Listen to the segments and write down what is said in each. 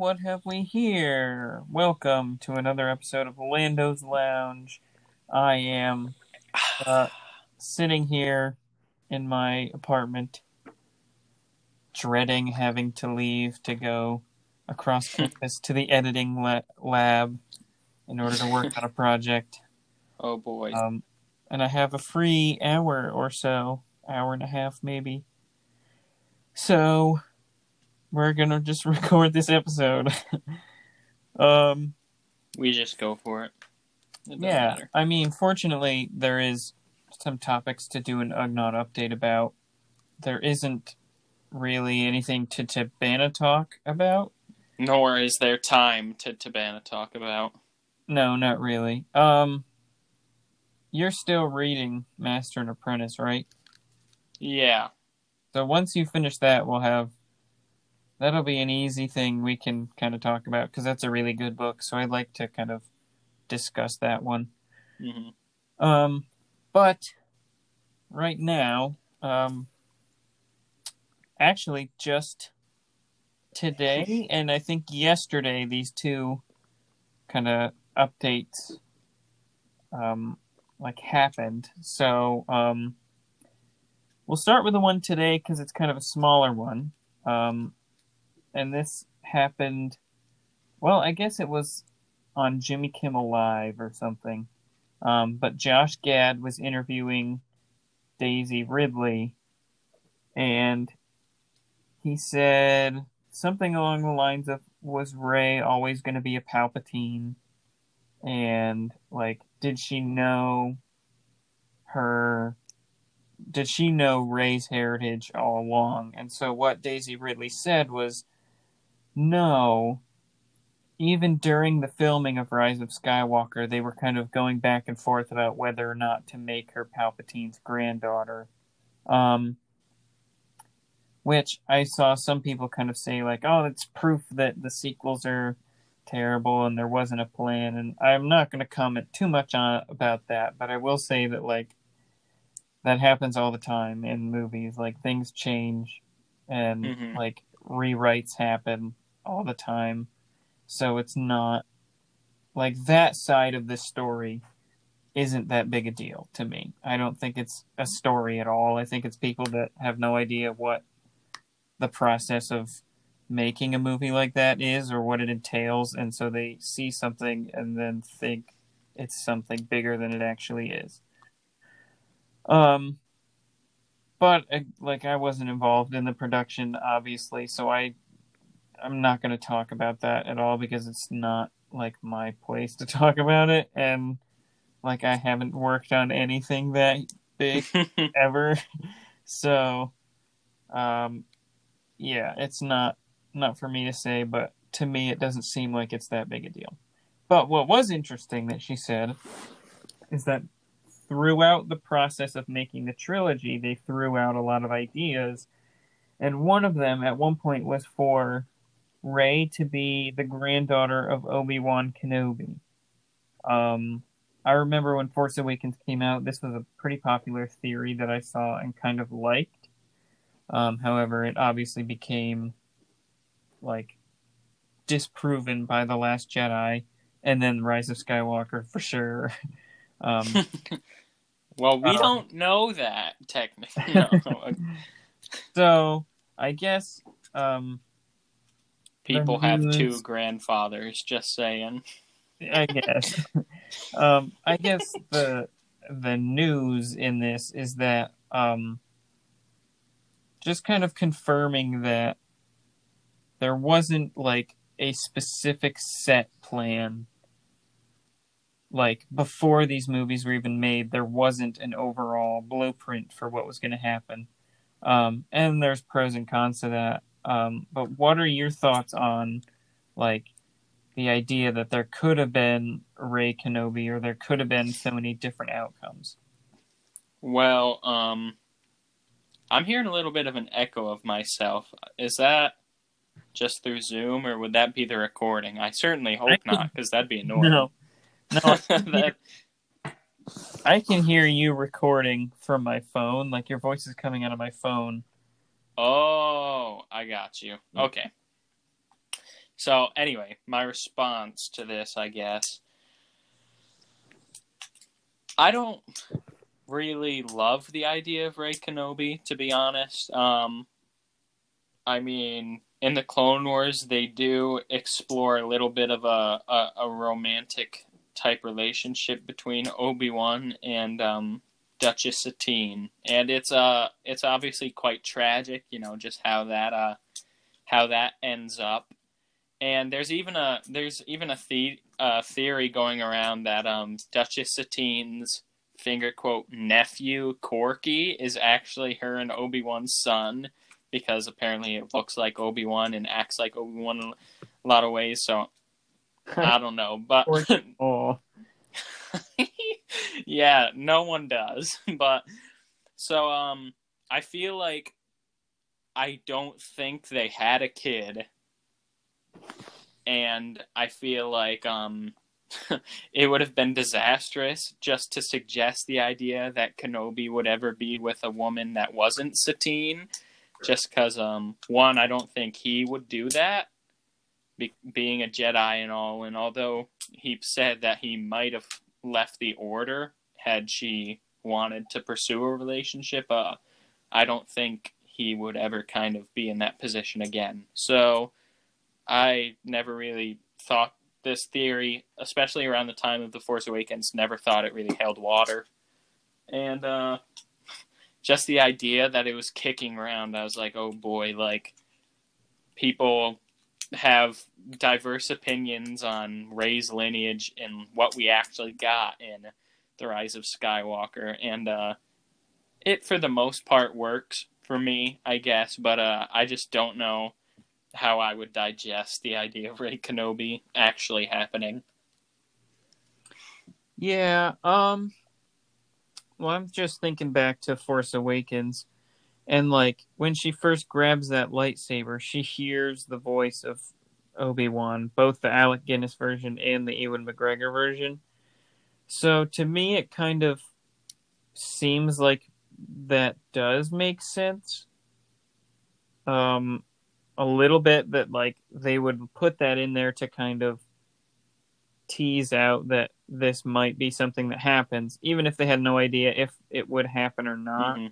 What have we here? Welcome to another episode of Lando's Lounge. I am uh, sitting here in my apartment, dreading having to leave to go across campus to the editing la- lab in order to work on a project. Oh boy. Um, and I have a free hour or so, hour and a half maybe. So we're gonna just record this episode. um, we just go for it. It yeah, matter. I mean, fortunately, there is some topics to do an Ugnaught update about. There isn't really anything to Tabana talk about. Nor is there time to Tabana talk about. No, not really. Um, you're still reading Master and Apprentice, right? Yeah. So once you finish that, we'll have that'll be an easy thing we can kind of talk about because that's a really good book. So I'd like to kind of discuss that one. hmm Um, but right now, um, actually, just today and I think yesterday, these two kind of updates, um, like happened. So, um, we'll start with the one today because it's kind of a smaller one. Um, and this happened. Well, I guess it was on Jimmy Kimmel Live or something. Um, but Josh Gad was interviewing Daisy Ridley, and he said something along the lines of, "Was Rey always going to be a Palpatine?" And like, did she know her? Did she know Rey's heritage all along? And so what Daisy Ridley said was, "No." even during the filming of Rise of Skywalker, they were kind of going back and forth about whether or not to make her Palpatine's granddaughter. Um, which I saw some people kind of say, like, oh, it's proof that the sequels are terrible and there wasn't a plan. And I'm not going to comment too much on about that, but I will say that, like, that happens all the time in movies. Like, things change and, Mhm. like, rewrites happen all the time. So it's not like that side of the story isn't that big a deal to me. I don't think it's a story at all. I think it's people that have no idea what the process of making a movie like that is or what it entails and so they see something and then think it's something bigger than it actually is. Um but uh, like I wasn't involved in the production obviously, so I I'm not going to talk about that at all because it's not like my place to talk about it and like I haven't worked on anything that big ever. So um yeah, it's not not for me to say, but to me it doesn't seem like it's that big a deal. But what was interesting that she said is that throughout the process of making the trilogy, they threw out a lot of ideas. And one of them at one point was for Rey to be the granddaughter of Obi Wan Kenobi. Um, I remember when Force Awakens came out, this was a pretty popular theory that I saw and kind of liked. Um, however, it obviously became like disproven by The Last Jedi and then Rise of Skywalker for sure. Um, well, we Uh, don't know that technically. No. so I guess um, People have two grandfathers. Just saying. I guess. um, I guess the the news in this is that um, just kind of confirming that there wasn't like a specific set plan. Like before these movies were even made, there wasn't an overall blueprint for what was going to happen. Um, and there's pros and cons to that. Um, but what are your thoughts on like the idea that there could have been Rey Kenobi or there could have been so many different outcomes. Well, um, I'm hearing a little bit of an echo of myself. Is that just through Zoom, or would that be the recording? I certainly hope I not, because that'd be annoying. No, no, I can, hear, That- I can hear you recording from my phone. Like your voice is coming out of my phone. Oh, I got you. Okay. So anyway, my response to this, I guess, I don't really love the idea of Rey Kenobi, to be honest. Um, I mean, in the Clone Wars, they do explore a little bit of a, a, a romantic type relationship between Obi Wan and um, Duchess Satine, and it's uh it's obviously quite tragic, you know, just how that uh how that ends up. And there's even a there's even a the, uh, theory going around that um Duchess Satine's finger quote nephew Corky is actually her and Obi Wan's son because apparently it looks like Obi Wan and acts like Obi Wan in a lot of ways. So I don't know, but oh. yeah, no one does. But so um I feel like I don't think they had a kid. And I feel like um it would have been disastrous just to suggest the idea that Kenobi would ever be with a woman that wasn't Satine just cuz um one I don't think he would do that be- being a Jedi and all and although he said that he might have left the order had she wanted to pursue a relationship, uh, I don't think he would ever kind of be in that position again. So I never really thought this theory, especially around the time of The Force Awakens, never thought it really held water. And uh, just the idea that it was kicking around, I was like, oh boy, like people have diverse opinions on Rey's lineage and what we actually got in The Rise of Skywalker. And uh, it, for the most part, works for me, I guess, but uh, I just don't know how I would digest the idea of Rey Kenobi actually happening. Yeah, um well I'm just thinking back to Force Awakens and like when she first grabs that lightsaber, she hears the voice of Obi-Wan, both the Alec Guinness version and the Ewan McGregor version. So to me it kind of seems like that does make sense. Um a little bit that like they would put that in there to kind of tease out that this might be something that happens, even if they had no idea if it would happen or not. Mm-hmm.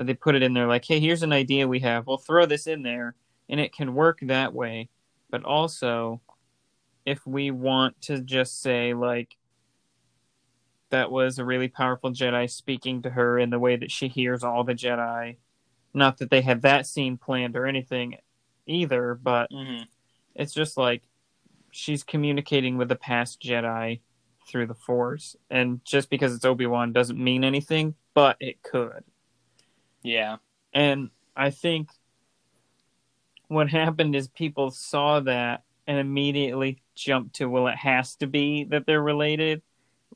That they put it in there like, hey, here's an idea we have. We'll throw this in there, and it can work that way. But also, if we want to just say like that was a really powerful Jedi speaking to her in the way that she hears all the Jedi. Not that they had that scene planned or anything either, but mm-hmm. it's just like she's communicating with the past Jedi through the Force, and just because it's Obi Wan doesn't mean anything, but it could. Yeah, and I think what happened is people saw that and immediately jumped to, well, it has to be that they're related.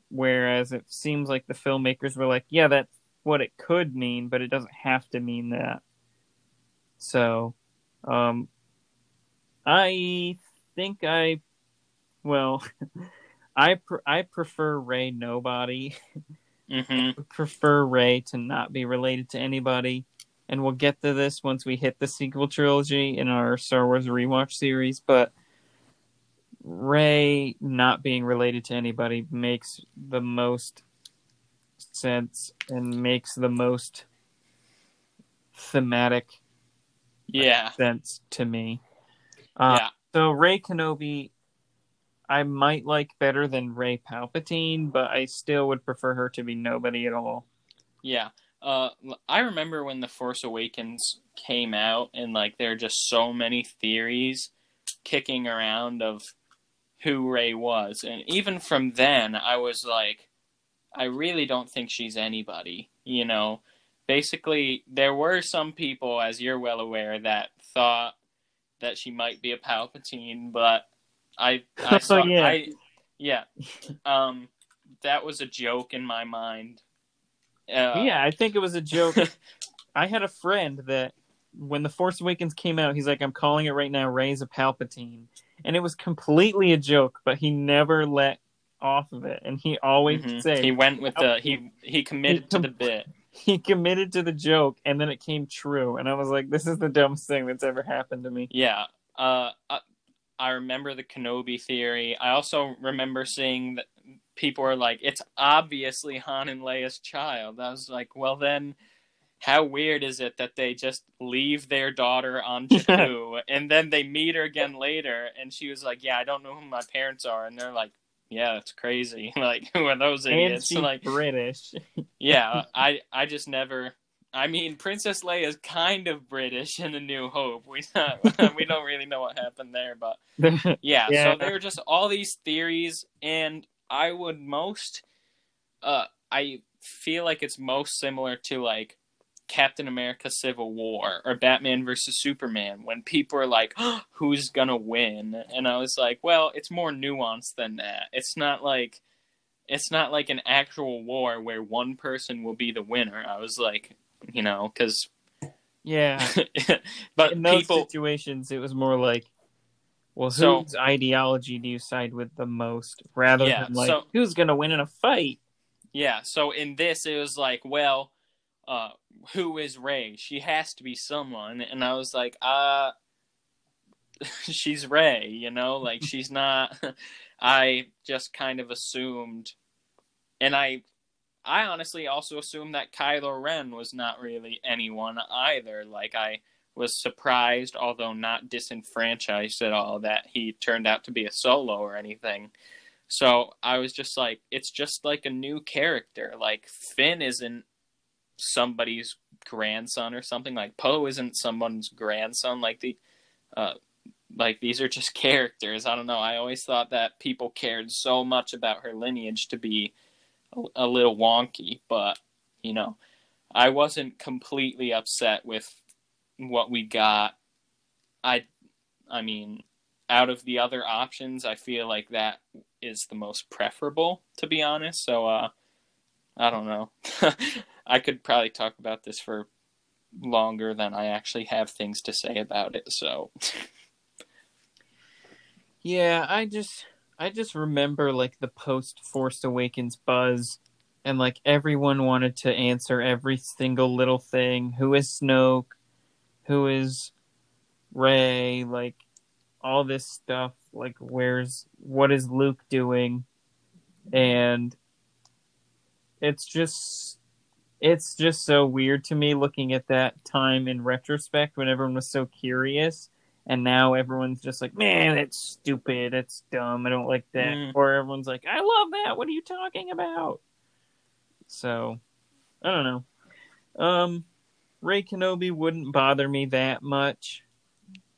Whereas it seems like the filmmakers were like, yeah, that's what it could mean, but it doesn't have to mean that. So, um, I think I, well, I pr- I prefer Rey nobody. Mm-hmm. prefer Rey to not be related to anybody, and we'll get to this once we hit the sequel trilogy in our Star Wars rewatch series. But Rey not being related to anybody makes the most sense and makes the most thematic yeah sense to me. Uh, yeah. So Rey Kenobi, I might like better than Rey Palpatine, but I still would prefer her to be nobody at all. Yeah. Uh, I remember when The Force Awakens came out, and like there are just so many theories kicking around of who Rey was, and even from then, I was like, I really don't think she's anybody. You know, basically, there were some people, as you're well aware, that thought that she might be a Palpatine, but I, I saw, oh, yeah. I, yeah, um, that was a joke in my mind. Uh, yeah, I think it was a joke. I had a friend that when the Force Awakens came out, he's like, "I'm calling it right now. Rey's a Palpatine," and it was completely a joke, but he never let off of it, and he always mm-hmm. said he went with the he he committed he com- to the bit. He committed to the joke, and then it came true, and I was like, "This is the dumbest thing that's ever happened to me." Yeah, uh, uh I remember the Kenobi theory. I also remember seeing that people are like, "It's obviously Han and Leia's child." I was like, "Well, then." How weird is it that they just leave their daughter on Jakku and then they meet her again later and she was like, "Yeah, I don't know who my parents are," and they're like, "Yeah, it's crazy. like, who are those idiots?" she's like, British. yeah, I I just never. I mean, Princess Leia is kind of British in A New Hope. We we don't really know what happened there, but yeah. Yeah. So there are just all these theories, and I would most, uh, I feel like it's most similar to like Captain America: Civil War or Batman versus Superman when people are like, "Who's gonna win?" And I was like, "Well, it's more nuanced than that. It's not like." It's not like an actual war where one person will be the winner. I was like, you know, because yeah. but In those people situations, it was more like, well, So- whose ideology do you side with the most, rather Yeah, than like so- who's gonna win in a fight? yeah so in this it was like well uh who is rey she has to be someone and i was like uh she's rey you know like she's not i just kind of assumed and i i honestly also assumed that kylo ren was not really anyone either like i was surprised although not disenfranchised at all that he turned out to be a solo or anything So I was just like, it's just like a new character. Like Finn isn't somebody's grandson or something. Like Poe isn't someone's grandson. Like the, uh, like these are just characters. I don't know. I always thought that people cared so much about her lineage to be a, little wonky, but you know, I wasn't completely upset with what we got. I, I mean, out of the other options, I feel like that is the most preferable, to be honest. So, uh, I don't know. I could probably talk about this for longer than I actually have things to say about it. So, Yeah, I just I just remember like the post Force Awakens buzz and like everyone wanted to answer every single little thing. Who is Snoke? Who is Rey? Like all this stuff. Like where's what is Luke doing? And it's just it's just so weird to me looking at that time in retrospect when everyone was so curious and now everyone's just like, man, that's stupid, that's dumb, I don't like that. Mm. Or everyone's like, I love that. What are you talking about? So, I don't know. Um, Rey Kenobi wouldn't bother me that much.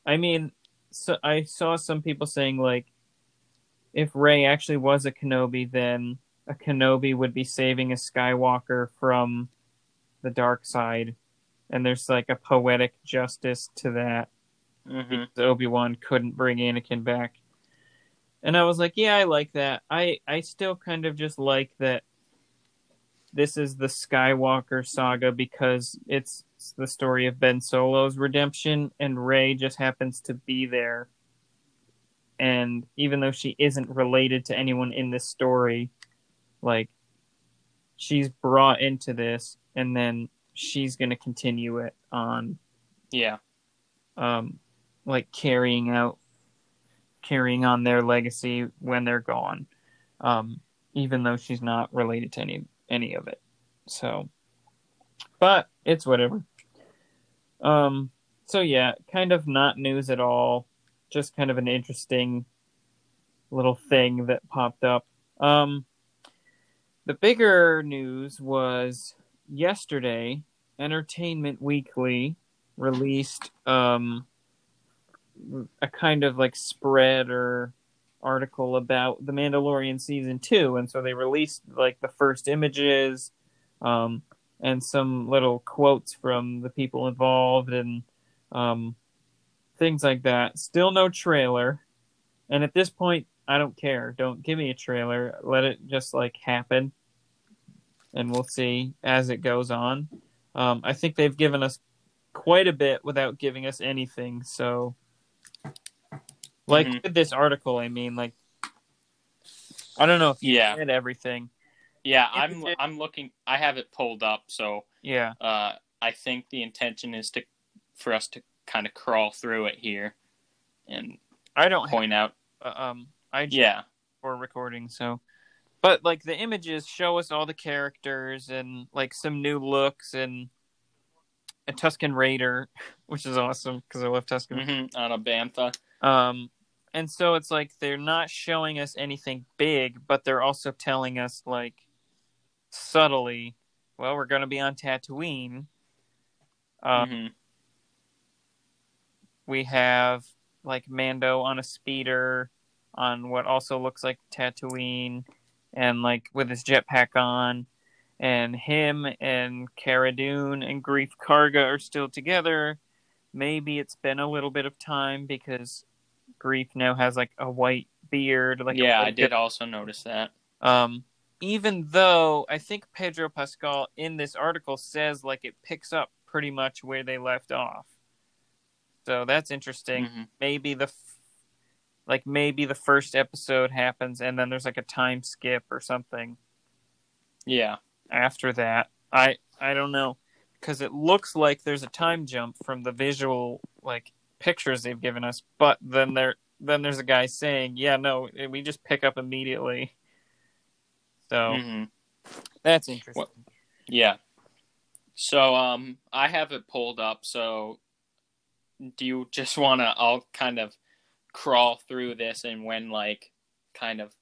I mean, so I saw some people saying like, if Rey actually was a Kenobi, then a Kenobi would be saving a Skywalker from the dark side, and there's like a poetic justice to that. Mhm. Obi Wan couldn't bring Anakin back. And I was like, yeah, I like that. I I still kind of just like that. This is the Skywalker saga because it's the story of Ben Solo's redemption, and Rey just happens to be there. And even though she isn't related to anyone in this story, like she's brought into this, and then she's going to continue it on yeah, um, like carrying out, carrying on their legacy when they're gone, um, even though she's not related to any any of it. So, but it's whatever. Um, so yeah, kind of not news at all, just kind of an interesting little thing that popped up. Um, the bigger news was yesterday. Entertainment Weekly released um, a kind of like spread or article about the Mandalorian season two, and so they released like the first images um, and some little quotes from the people involved and um, things like that. Still no trailer, and at this point, I don't care. Don't give me a trailer. Let it just like happen, and we'll see as it goes on. Um, I think they've given us quite a bit without giving us anything. So, like Mhm. with this article, I mean, like, I don't know if you Yeah. read everything. yeah. I'm I'm looking. I have it pulled up, so Yeah, uh, I think the intention is to for us to kind of crawl through it here, and I don't point out. uh, um I just Yeah, for recording, so but like the images show us all the characters and like some new looks and a Tusken Raider, which is awesome because I love Tusken. hmm on a bantha. Um, and so it's like they're not showing us anything big, but they're also telling us like subtly, well, we're going to be on Tatooine. Um, Mhm. We have like Mando on a speeder on what also looks like Tatooine, and like with his jetpack on, and him and Cara Dune and Greef Karga are still together. Maybe it's been a little bit of time because Greef now has like a white beard. Like yeah, I did also notice that. um, even though I think Pedro Pascal in this article says like it picks up pretty much where they left off. So that's interesting. Mhm. Maybe the f- like maybe the first episode happens and then there's like a time skip or something Yeah, after that. I I don't know because it looks like there's a time jump from the visual like pictures they've given us, but then there then there's a guy saying, "Yeah, no, we just pick up immediately." So hmm that's interesting. What- yeah. So um, I have it pulled up. So do you just want to? I'll kind of crawl through this, and when like kind of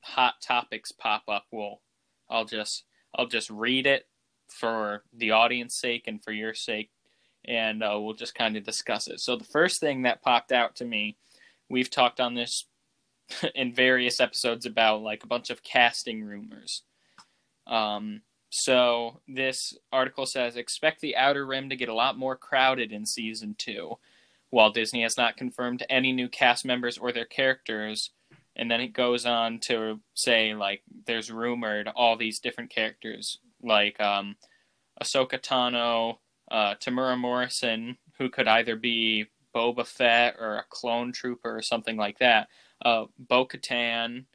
hot topics pop up, we'll I'll just I'll just read it for the audience sake and for your sake, and uh, we'll just kind of discuss it. So the first thing that popped out to me, we've talked on this in various episodes about like a bunch of casting rumors. Um, so this article says expect the Outer Rim to get a lot more crowded in season two. While Disney has not confirmed any new cast members or their characters, and then it goes on to say like there's rumored all these different characters like um, Ahsoka Tano, uh, Temuera Morrison, who could either be Boba Fett or a clone trooper or something like that. Uh, Bo Katan,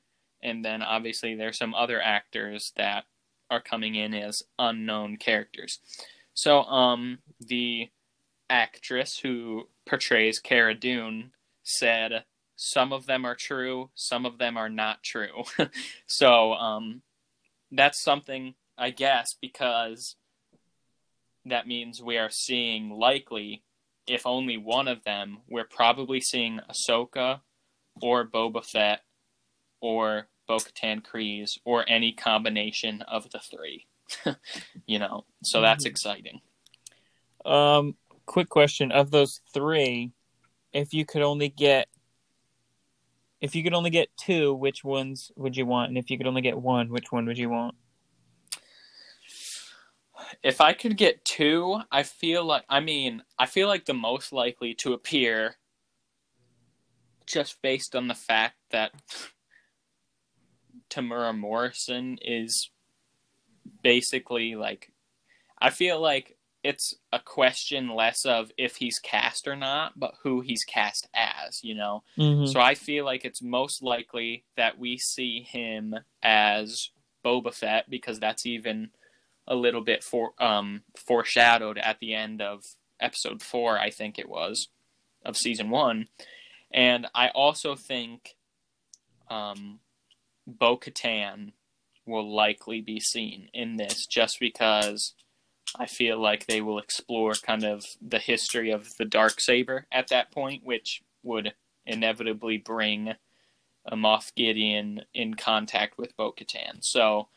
and then obviously there's some other actors that are coming in as unknown characters. So, um, the actress who portrays Cara Dune said some of them are true, some of them are not true. so, um, that's something, I guess, because that means we are seeing likely, if only one of them, we're probably seeing Ahsoka or Boba Fett or Bo Katan Kryze or any combination of the three. you know, so that's Mhm. exciting. Um, quick question: of those three, if you could only get, if you could only get two, which ones would you want? And if you could only get one, which one would you want? If I could get two, I feel like I mean, I feel like the most likely to appear just based on the fact that Temuera Morrison is basically like I feel like it's a question less of if he's cast or not, but who he's cast as, you know. Mm-hmm. So I feel like it's most likely that we see him as Boba Fett because that's even a little bit for um foreshadowed at the end of episode 4, I think it was, of season 1. And I also think um Bo Katan will likely be seen in this just because I feel like they will explore kind of the history of the dark saber at that point, which would inevitably bring a Moff Gideon in contact with Bo Katan. So,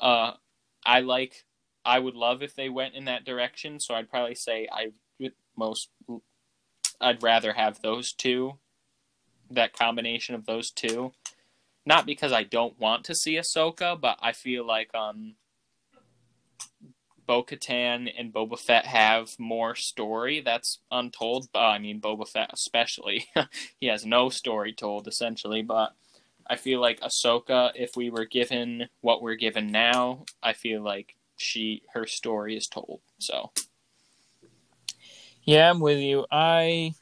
uh, I like, I would love if they went in that direction. So I'd probably say I would most, I'd rather have those two, that combination of those two. Not because I don't want to see Ahsoka, but I feel like um, Bo Katan and Boba Fett have more story that's untold. Uh, I mean, Boba Fett especially. he has no story told, essentially. But I feel like Ahsoka, if we were given what we're given now, I feel like she her story is told. So Yeah, I'm with you. I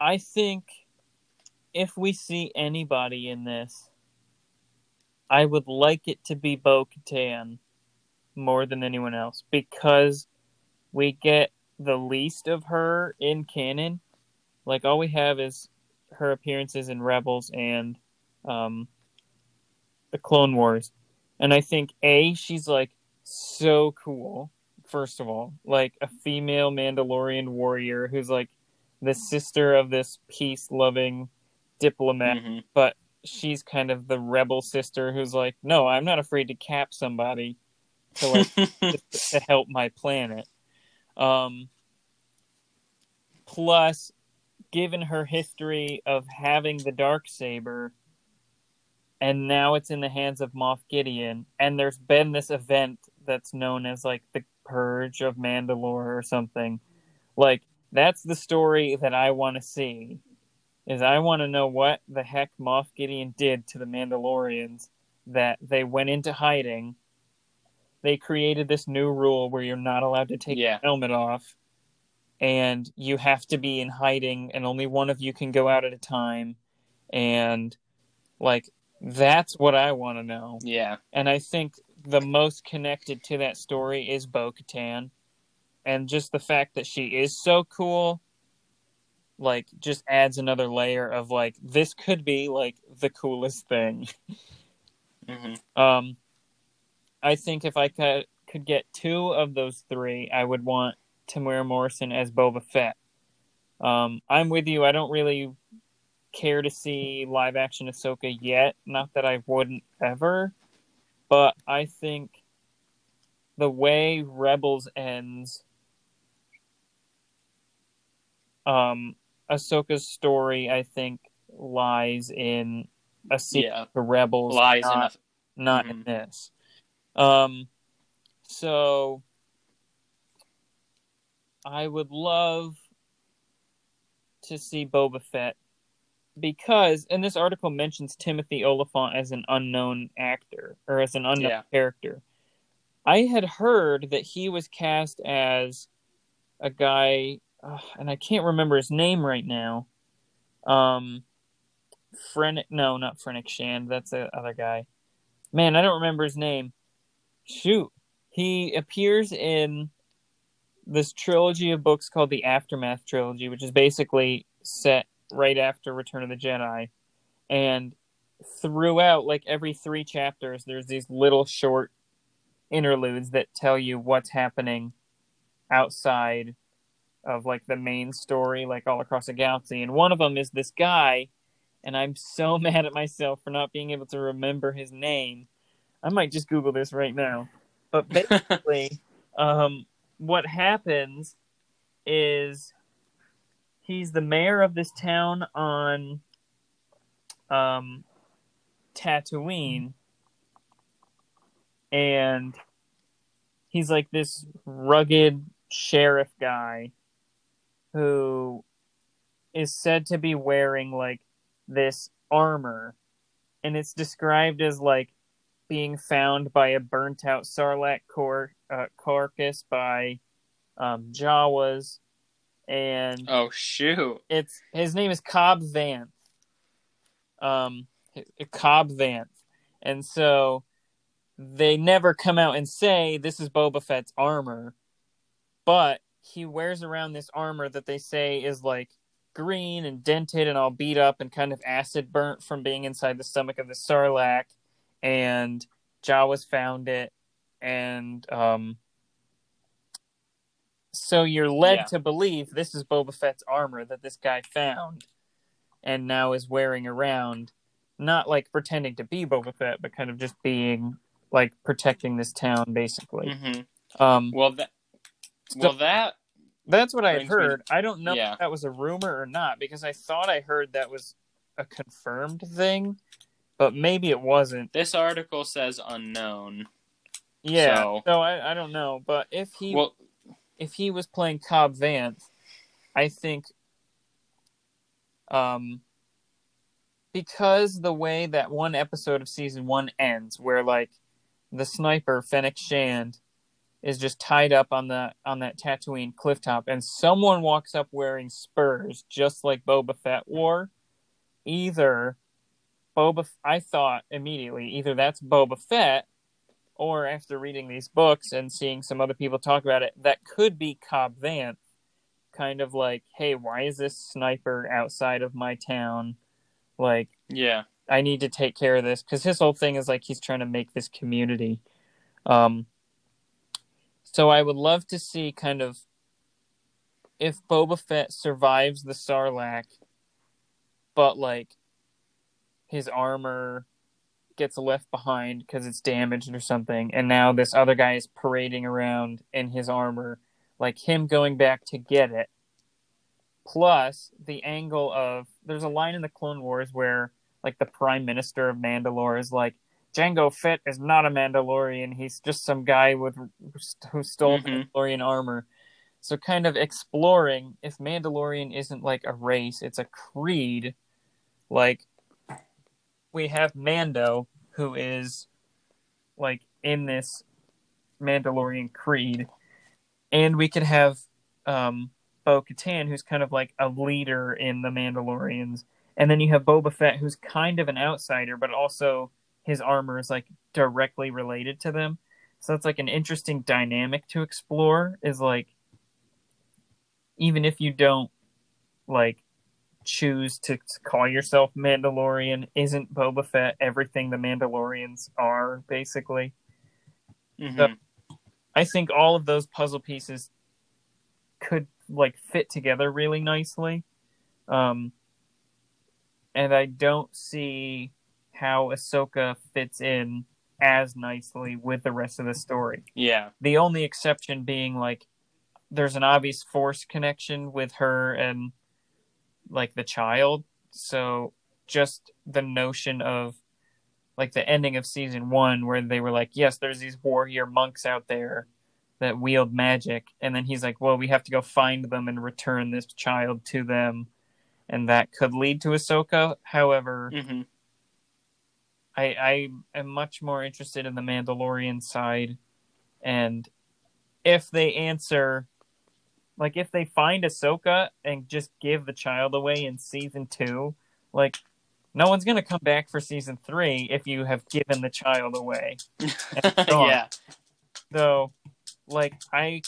I think if we see anybody in this, I would like it to be Bo Katan more than anyone else because we get the least of her in canon Like all we have is her appearances in Rebels and um, the Clone Wars, and I think a she's like so cool. First of all, like a female Mandalorian warrior who's like the sister of this peace-loving diplomat, Mhm. but she's kind of the rebel sister who's like, no, I'm not afraid to cap somebody to like to help my planet. Um, plus, given her history of having the dark saber, and now it's in the hands of Moff Gideon, and there's been this event that's known as like the Purge of Mandalore or something. Like that's the story that I want to see. Is I want to know what the heck Moff Gideon did to the Mandalorians that they went into hiding. They created this new rule where you're not allowed to take Yeah. your helmet off, and you have to be in hiding, and only one of you can go out at a time. And like that's what I want to know. yeah. And I think the most connected to that story is Bo Katan. And just the fact that she is so cool, like, just adds another layer of, like, this could be, like, the coolest thing. hmm Um, I think if I could, could get two of those three, I would want Temuera Morrison as Boba Fett. Um, I'm with you. I don't really care to see live action Ahsoka yet. Not that I wouldn't ever, but I think the way Rebels ends, um, Ahsoka's story, I think, lies in a sequel Yeah. to Rebels, Lies not, in a not in Mhm. this. Um, so I would love to see Boba Fett because, and this article mentions Timothy Olyphant as an unknown actor or as an unknown Yeah. character. I had heard that he was cast as a guy, ugh, and I can't remember his name right now. Um, Fennec, no, not Fennec Shand. That's the other guy. Man, I don't remember his name. Shoot, he appears in this trilogy of books called the Aftermath trilogy, which is basically set right after Return of the Jedi, and throughout, like every three chapters, there's these little short interludes that tell you what's happening outside of like the main story, like all across the galaxy. And one of them is this guy, and I'm so mad at myself for not being able to remember his name. I might just Google this right now. But basically, um, what happens is he's the mayor of this town on um, Tatooine, and he's like this rugged sheriff guy who is said to be wearing like this armor, and it's described as like being found by a burnt out sarlacc cor- uh, carcass by um, Jawas, and oh shoot. it's his name is Cobb Vanth. Um, Cobb Vanth, and so they never come out and say this is Boba Fett's armor, but he wears around this armor that they say is like green and dented and all beat up and kind of acid burnt from being inside the stomach of the Sarlacc, and Jawas found it, and um, so you're led Yeah. to believe this is Boba Fett's armor that this guy found, and now is wearing around, not like pretending to be Boba Fett, but kind of just being like protecting this town, basically. hmm Um, Well, that well that that's what I had brings me heard. I don't know Yeah. if that was a rumor or not because I thought I heard that was a confirmed thing, but maybe it wasn't. this article says unknown. Yeah, So- so, I, I don't know. But if he Well, if he was playing Cobb Vanth, I think um because the way that one episode of season one ends, where like the sniper Fennec Shand is just tied up on the on that Tatooine cliff top, and someone walks up wearing spurs, just like Boba Fett wore. Either Boba, I thought immediately, either that's Boba Fett, or after reading these books and seeing some other people talk about it, that could be Cobb Vanth kind of like, hey, why is this sniper outside of my town? Like, Yeah. I need to take care of this because his whole thing is like he's trying to make this community. Um, so I would love to see kind of if Boba Fett survives the Sarlacc, but like his armor gets left behind because it's damaged or something, and now this other guy is parading around in his armor, like him going back to get it. Plus the angle of there's a line in the Clone Wars where like the Prime Minister of Mandalore is like Django Fett is not a Mandalorian. He's just some guy with who stole Mhm. Mandalorian armor. So kind of exploring if Mandalorian isn't like a race, it's a creed. Like we have Mando who is like in this Mandalorian creed. And we could have um Bo Katan who's kind of like a leader in the Mandalorians. And then you have Boba Fett who's kind of an outsider, but also his armor is like directly related to them. So that's like an interesting dynamic to explore is like even if you don't like choose to, to call yourself Mandalorian, isn't Boba Fett everything the Mandalorians are basically? Mhm. I think all of those puzzle pieces could like fit together really nicely. Um and I don't see how Ahsoka fits in as nicely with the rest of the story. Yeah. The only exception being like there's an obvious force connection with her and like the child. So just the notion of like the ending of season one where they were like, Yes, there's these warrior monks out there that wield magic and then he's like, Well, we have to go find them and return this child to them and that could lead to Ahsoka. However, hmm I, I am much more interested in the Mandalorian side, and if they answer, like if they find Ahsoka and just give the child away in season two, like no one's gonna come back for season three if you have given the child away. yeah. So, like I,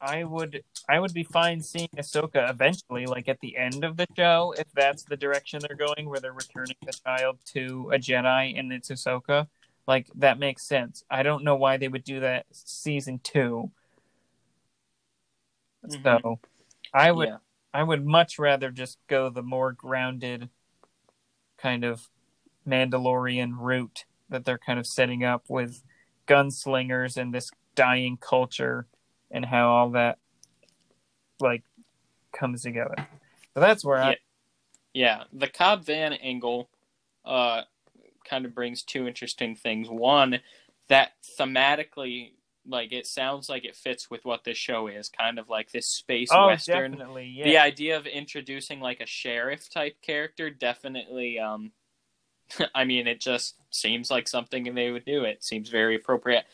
I would I would be fine seeing Ahsoka eventually, like at the end of the show, if that's the direction they're going, where they're returning the child to a Jedi and it's Ahsoka. Like that makes sense. I don't know why they would do that season 2 So, I would Yeah. I would much rather just go the more grounded kind of Mandalorian route that they're kind of setting up with gunslingers and this dying culture and how all that like comes together. So that's where I Yeah. Yeah, the Cobb Vanth angle uh, kind of brings two interesting things. One, that thematically, like it sounds like it fits with what this show is, kind of like this space oh western. definitely yeah The idea of introducing like a sheriff type character definitely, um, I mean, it just seems like something they would do. It seems very appropriate.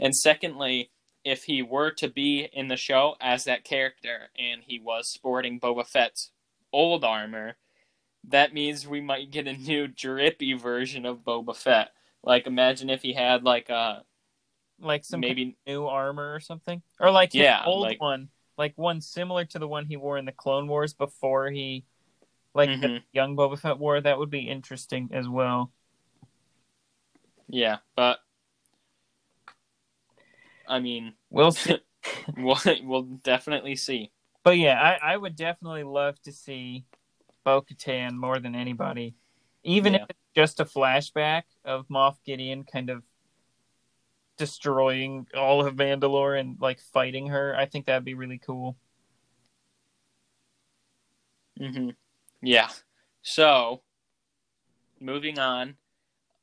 And secondly, if he were to be in the show as that character and he was sporting Boba Fett's old armor, that means we might get a new drippy version of Boba Fett. Like, imagine if he had like a like some maybe new armor or something, or like his Yeah, old like- one, like one similar to the one he wore in the Clone Wars before he, like the Mhm. young Boba Fett wore. That would be interesting as well. yeah, but I mean, We'll see. we'll we'll definitely see. But yeah, I, I would definitely love to see Bo Katan more than anybody. Even Yeah. if it's just a flashback of Moff Gideon kind of destroying all of Mandalore and like fighting her, I think that'd be really cool. hmm Yeah. So, moving on,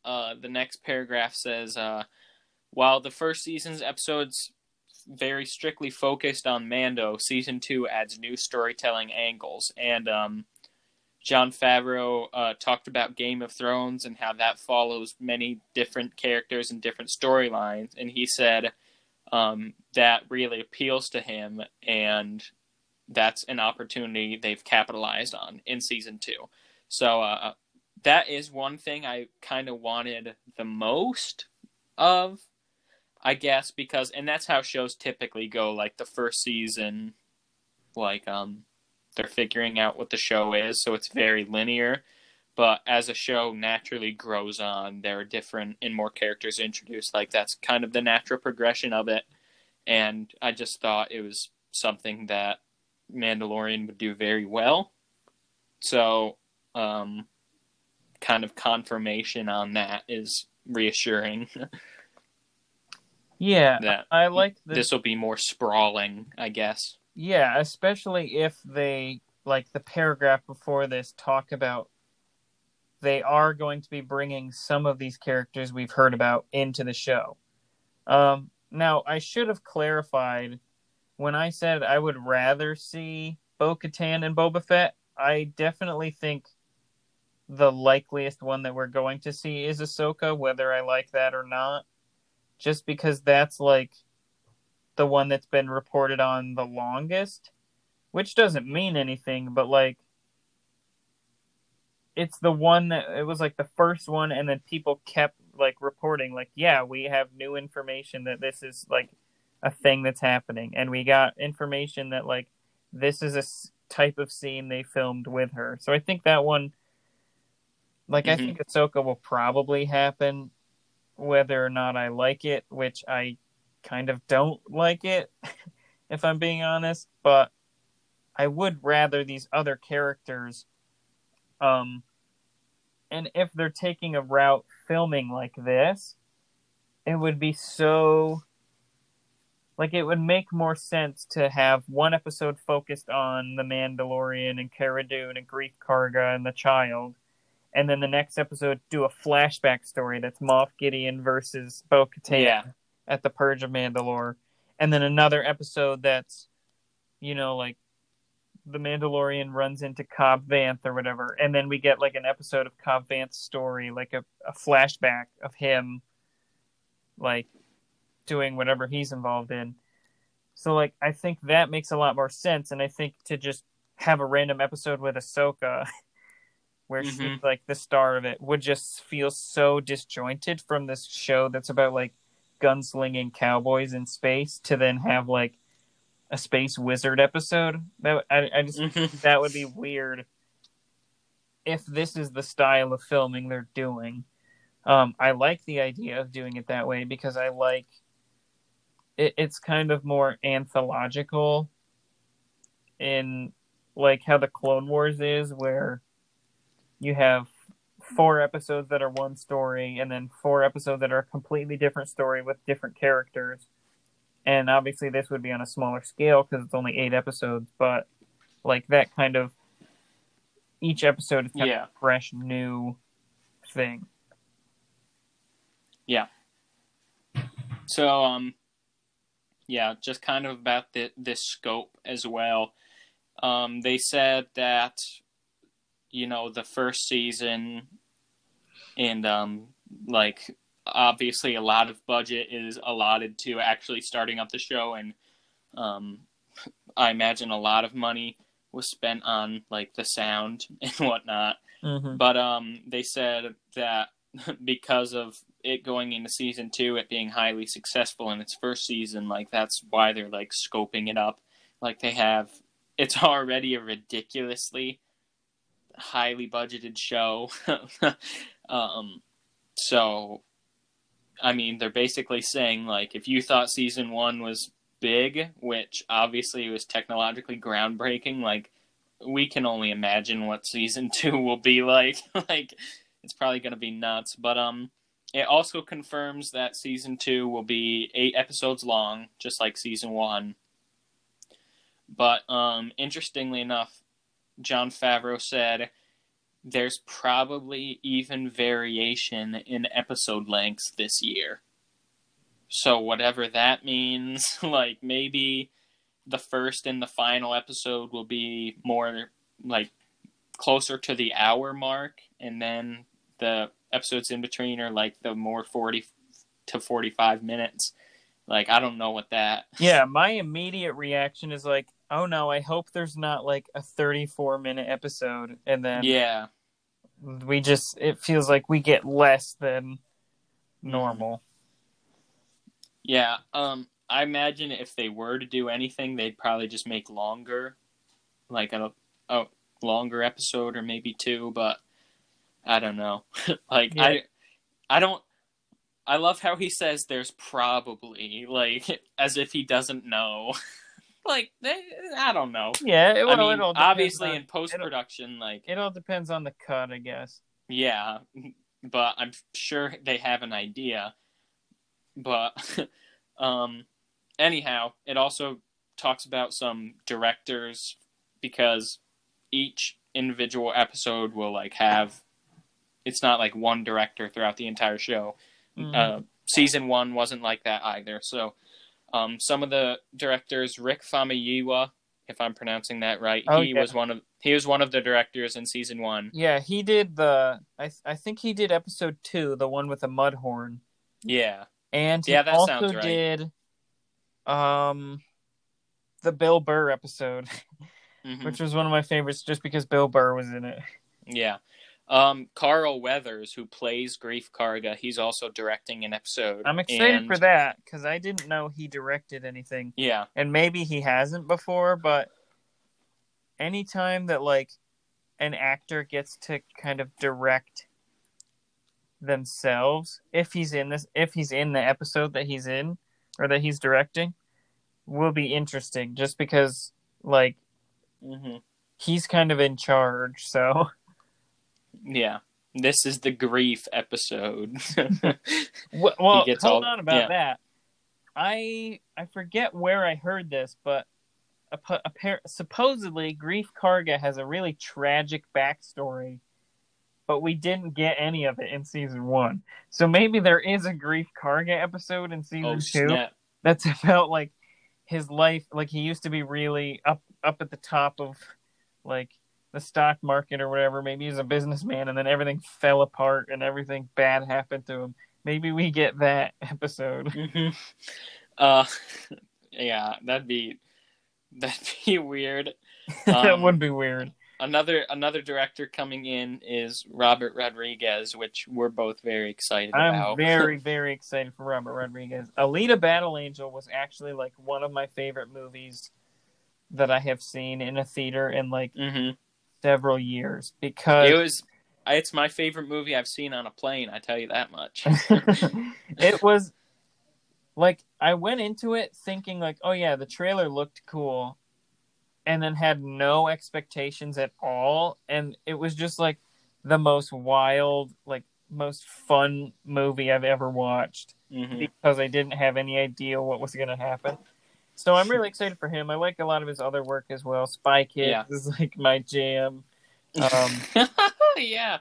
uh, the next paragraph says, uh, while the first season's episodes very strictly focused on Mando, season two adds new storytelling angles. And um, Jon Favreau uh, talked about Game of Thrones and how that follows many different characters and different storylines. And he said um, that really appeals to him, and that's an opportunity they've capitalized on in season two. So uh, that is one thing I kind of wanted the most of, I guess, because and that's how shows typically go. Like the first season, like um they're figuring out what the show is, so it's very linear. But as a show naturally grows on, there are different and more characters introduced. Like that's kind of the natural progression of it. And I just thought it was something that Mandalorian would do very well. So, um, kind of confirmation on that is reassuring. Yeah, that I like this. this will be more sprawling, I guess. Yeah, especially if they like the paragraph before this talk about they are going to be bringing some of these characters we've heard about into the show. Um, now, I should have clarified when I said I would rather see Bo Katan and Boba Fett. I definitely think the likeliest one that we're going to see is Ahsoka, whether I like that or not. Just because that's like the one that's been reported on the longest, which doesn't mean anything, but like it's the one that it was like the first one and then people kept like reporting like yeah we have new information that this is like a thing that's happening and we got information that like this is a s- type of scene they filmed with her so i think that one like i Mhm. think ahsoka will probably happen whether or not i like it which i kind of don't like it if i'm being honest but i would rather these other characters um and if they're taking a route filming like this it would be so like it would make more sense to have one episode focused on the Mandalorian and Cara Dune and Greef Karga and the child, and then the next episode do a flashback story that's Moff Gideon versus Bo Katan Yeah. At the Purge of Mandalore, and then another episode that's, you know, like the Mandalorian runs into Cobb Vanth or whatever, and then we get like an episode of Cobb Vanth's story, like a, a flashback of him, like doing whatever he's involved in. So like I think that makes a lot more sense, and I think to just have a random episode with Ahsoka, where she's Mhm. like the star of it, would just feel so disjointed from this show that's about like gunslinging cowboys in space to then have like a space wizard episode. That I, I just that would be weird if this is the style of filming they're doing. Um, I like the idea of doing it that way because I like it, it's kind of more anthological in like how the Clone Wars is, where you have four episodes that are one story and then four episodes that are a completely different story with different characters. And obviously, this would be on a smaller scale because it's only eight episodes, but like that kind of each episode is kind Yeah. of a fresh new thing. Yeah. So, um, yeah, just kind of about the, this scope as well. Um, they said that, you know, the first season and, um, like, obviously a lot of budget is allotted to actually starting up the show, and, um, I imagine a lot of money was spent on, like, the sound and whatnot. Mm-hmm. But um, they said that because of it going into season two, it being highly successful in its first season, like that's why they're like scoping it up. Like they have, it's already a ridiculously highly budgeted show. um, so, I mean, they're basically saying like if you thought season one was big, which obviously was technologically groundbreaking, like we can only imagine what season two will be like. like it's probably going to be nuts. But um, it also confirms that season two will be eight episodes long, just like season one. But um, interestingly enough, Jon Favreau said there's probably even variation in episode lengths this year. So whatever that means, like maybe the first and the final episode will be more like closer to the hour mark and then the episodes in between are like the more 40 to 45 minutes like i don't know what that Yeah, my immediate reaction is like, oh no, I hope there's not like a 34 minute episode. And then yeah we just, it feels like we get less than normal. yeah um i imagine if they were to do anything they'd probably just make longer like a, a longer episode or maybe two, but I don't know. like Yeah. I I don't I love how he says there's probably like as if he doesn't know. like eh, I don't know. Yeah, it, well, I mean, obviously on- in post production, like it all depends on the cut, I guess. yeah, but I'm sure they have an idea. But um, anyhow, it also talks about some directors because each individual episode will like have. It's not like one director throughout the entire show. Mhm. Uh, season one wasn't like that either. So, um, some of the directors, Rick Famuyiwa, if I'm pronouncing that right, Oh, he yeah. was one of he was one of the directors in season one. yeah, he did the. I I think he did episode two, the one with the mud horn, Yeah. and he Yeah, that also sounds right. did, um, the Bill Burr episode, Mhm. which was one of my favorites, just because Bill Burr was in it. Yeah. Um, Carl Weathers, who plays Greef Karga, he's also directing an episode. I'm excited and- for that because I didn't know he directed anything, Yeah. and maybe he hasn't before. But anytime that like an actor gets to kind of direct themselves, if he's in this, if he's in the episode that he's in or that he's directing, will be interesting. Just because like hmm he's kind of in charge, so Yeah. This is the Greef episode. Well, hold all- on about yeah. that. I I forget where I heard this, but appar- supposedly Greef Karga has a really tragic backstory, but we didn't get any of it in season one. So maybe there is a Greef Karga episode in season oh, two snap. that's about like his life. Like he used to be really up up at the top of like the stock market or whatever. Maybe he's a businessman, and then everything fell apart and everything bad happened to him. Maybe we get that episode. hmm Uh, yeah, that'd be that'd be weird. that Um, would be weird. Another another director coming in is Robert Rodriguez, which we're both very excited I'm about. very, very excited for Robert Rodriguez. Alita Battle Angel was actually like one of my favorite movies that I have seen in a theater in like hmm several years because It was. It's my favorite movie I've seen on a plane. I tell you that much. it was like I went into it thinking like, oh yeah, the trailer looked cool, and then had no expectations at all, and it was just like the most wild, like most fun movie I've ever watched hmm because I didn't have any idea what was going to happen. So I'm really excited for him. I like a lot of his other work as well. Spy Kids Yeah. is like my jam. Um, yeah.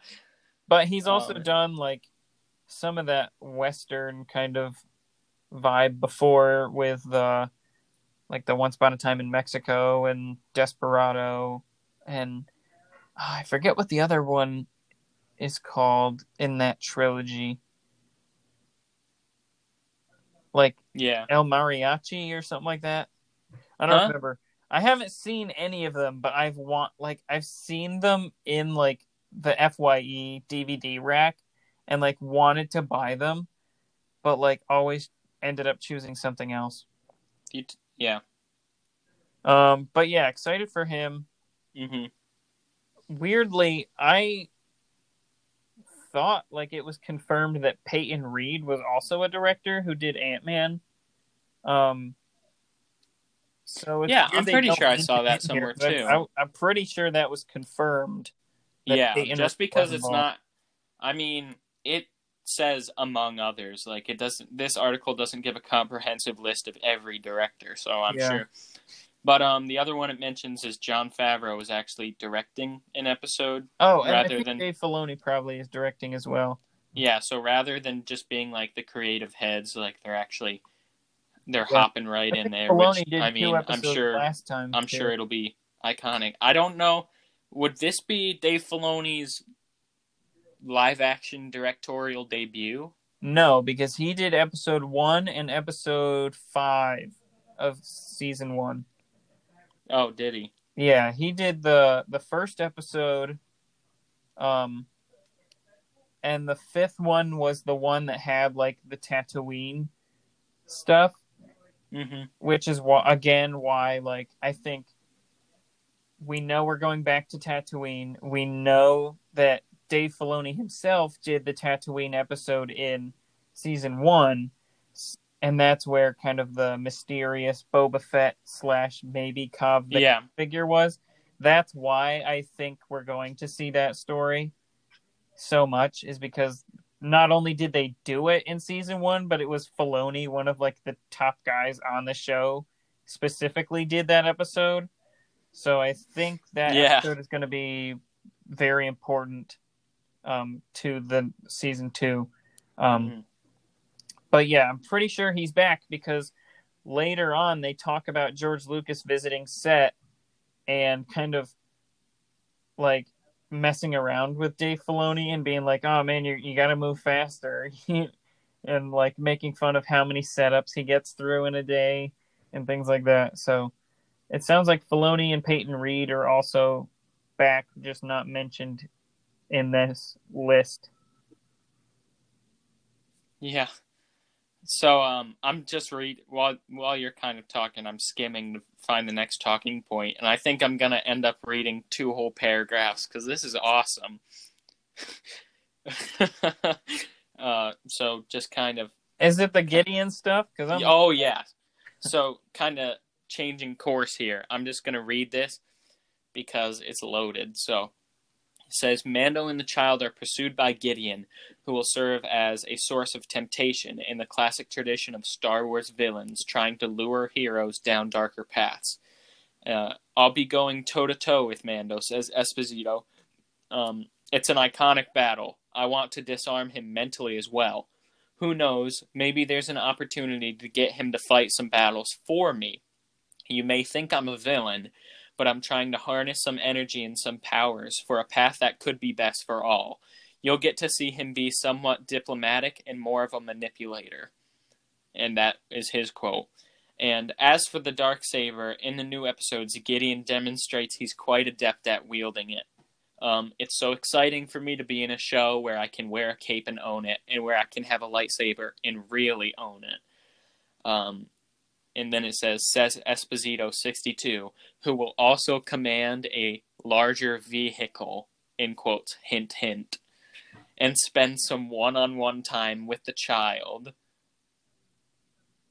But he's also Um, done like some of that western kind of vibe before with the like the Once Upon a Time in Mexico and Desperado and ah, I forget what the other one is called in that trilogy. Like Yeah. El Mariachi or something like that. I don't Huh? remember. I haven't seen any of them, but I've want like I've seen them in like the Fye DVD rack and like wanted to buy them, but like always ended up choosing something else. T- yeah. Um, but yeah, excited for him. hmm Weirdly, I thought like it was confirmed that Peyton Reed was also a director who did Ant Man. Um, so Yeah, I'm pretty sure I saw that somewhere, but too. I, I'm pretty sure that was confirmed. that Yeah. Peyton Just because it's involved. not. I mean, it says among others. Like it doesn't. This article doesn't give a comprehensive list of every director, so I'm Yeah. sure. But um, the other one it mentions is Jon Favreau is actually directing an episode. Oh, rather think than- Dave Filoni probably is directing as well. Yeah, so rather than just being like the creative heads, like they're actually they're Yeah. hopping right in there. Filoni Which did I two mean, I'm sure last time. I'm too. sure it'll be iconic. I don't know. Would this be Dave Filoni's live action directorial debut? No, because he did episode one and episode five of season one. Oh, did he? Yeah, he did the the first episode, um, and the fifth one was the one that had like the Tatooine stuff, Mm-hmm. which is why again why like I think we know we're going back to Tatooine. We know that Dave Filoni himself did the Tatooine episode in season one, and that's where kind of the mysterious Boba Fett slash maybe Cobb Yeah. figure was. That's why I think we're going to see that story so much is because not only did they do it in season one, but it was Filoni, one of like the top guys on the show, specifically did that episode. So I think that Yeah. episode is going to be very important um, to the season two. Um, Mhm. But yeah, I'm pretty sure he's back because later on they talk about George Lucas visiting set and kind of like messing around with Dave Filoni and being like, "Oh man, you you got to move faster," and like making fun of how many setups he gets through in a day and things like that. So it sounds like Filoni and Peyton Reed are also back, just not mentioned in this list. Yeah. So um, I'm just read while while you're kind of talking, I'm skimming to find the next talking point, and I think I'm gonna end up reading two whole paragraphs because this is awesome. uh, so just kind of Is it the Gideon stuff? Because I'm oh yeah, so kind of changing course here. I'm just gonna read this because it's loaded. So says Mando and the child are pursued by Gideon, who will serve as a source of temptation in the classic tradition of Star Wars villains trying to lure heroes down darker paths. Uh, I'll be going toe to toe with Mando, says Esposito. Um, it's an iconic battle. I want to disarm him mentally as well. Who knows? Maybe there's an opportunity to get him to fight some battles for me. You may think I'm a villain, but I'm trying to harness some energy and some powers for a path that could be best for all. You'll get to see him be somewhat diplomatic and more of a manipulator. And that is his quote. And as for the dark saber, in the new episodes, Gideon demonstrates he's quite adept at wielding it. Um, it's so exciting for me to be in a show where I can wear a cape and own it, and where I can have a lightsaber and really own it. Um, and then it says, says Esposito 62, who will also command a larger vehicle, in quotes, hint, hint, and spend some one on one time with the child.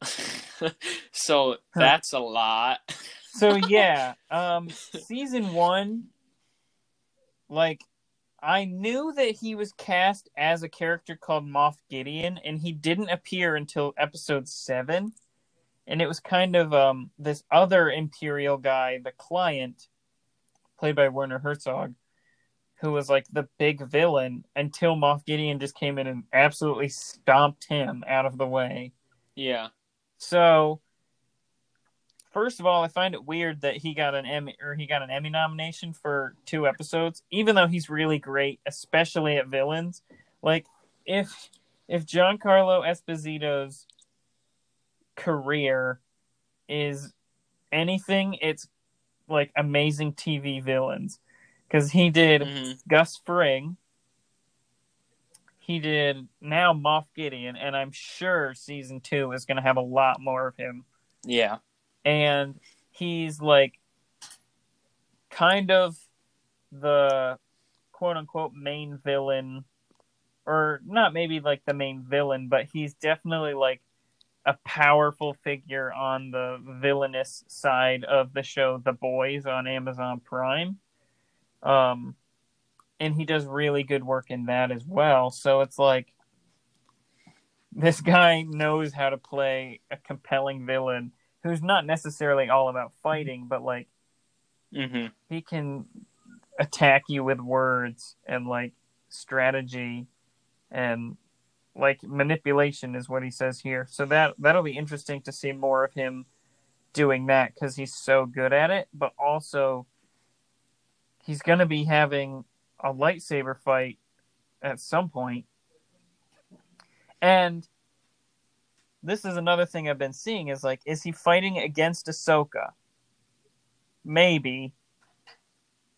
so that's a lot. so yeah um season one like i knew that he was cast as a character called moff gideon and he didn't appear until episode seven and it was kind of um this other imperial guy the client played by werner herzog who was like the big villain until moff gideon just came in and absolutely stomped him out of the way Yeah. so, first of all, I find it weird that he got an Emmy or he got an Emmy nomination for two episodes, even though he's really great, especially at villains. Like if if Giancarlo Esposito's career is anything, it's like amazing TV villains because he did Mhm. Gus Fring. He did now Moff Gideon, and I'm sure season two is going to have a lot more of him. Yeah. And he's like kind of the quote unquote main villain, or not maybe like the main villain, but he's definitely like a powerful figure on the villainous side of the show The Boys on Amazon Prime. Um, and he does really good work in that as well. So it's like this guy knows how to play a compelling villain who's not necessarily all about fighting, but like hmm he can attack you with words and like strategy and like manipulation is what he says here. So that that'll be interesting to see more of him doing that cuz he's so good at it, but also he's going to be having a lightsaber fight at some point. And this is another thing I've been seeing is like is he fighting against Ahsoka? Maybe.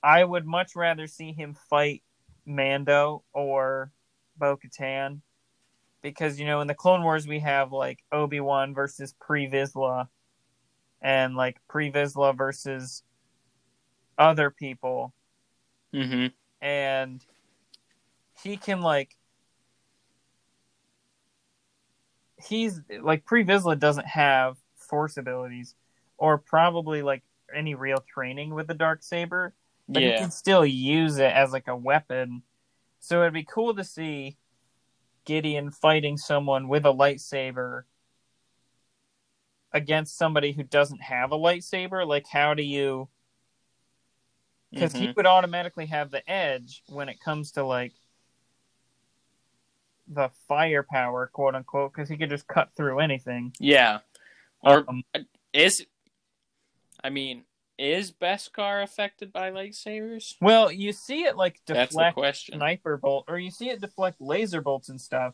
I would much rather see him fight Mando or Bo Katan. Because, you know, in the Clone Wars, we have like Obi Wan versus Pre Vizsla, and like Pre Vizsla versus other people Mm-hmm. and he can like he's like Pre Vizsla doesn't have force abilities or probably like any real training with the dark saber, but he can still use it as like a weapon. So it'd be cool to see Gideon fighting someone with a lightsaber against somebody who doesn't have a lightsaber. Like, how do you? Because he Mhm. would automatically have the edge when it comes to like the firepower, quote unquote, because he could just cut through anything. Yeah. Or Um, is I mean, is Beskar affected by lightsabers? well, you see it like deflect question. sniper bolt, or you see it deflect laser bolts and stuff.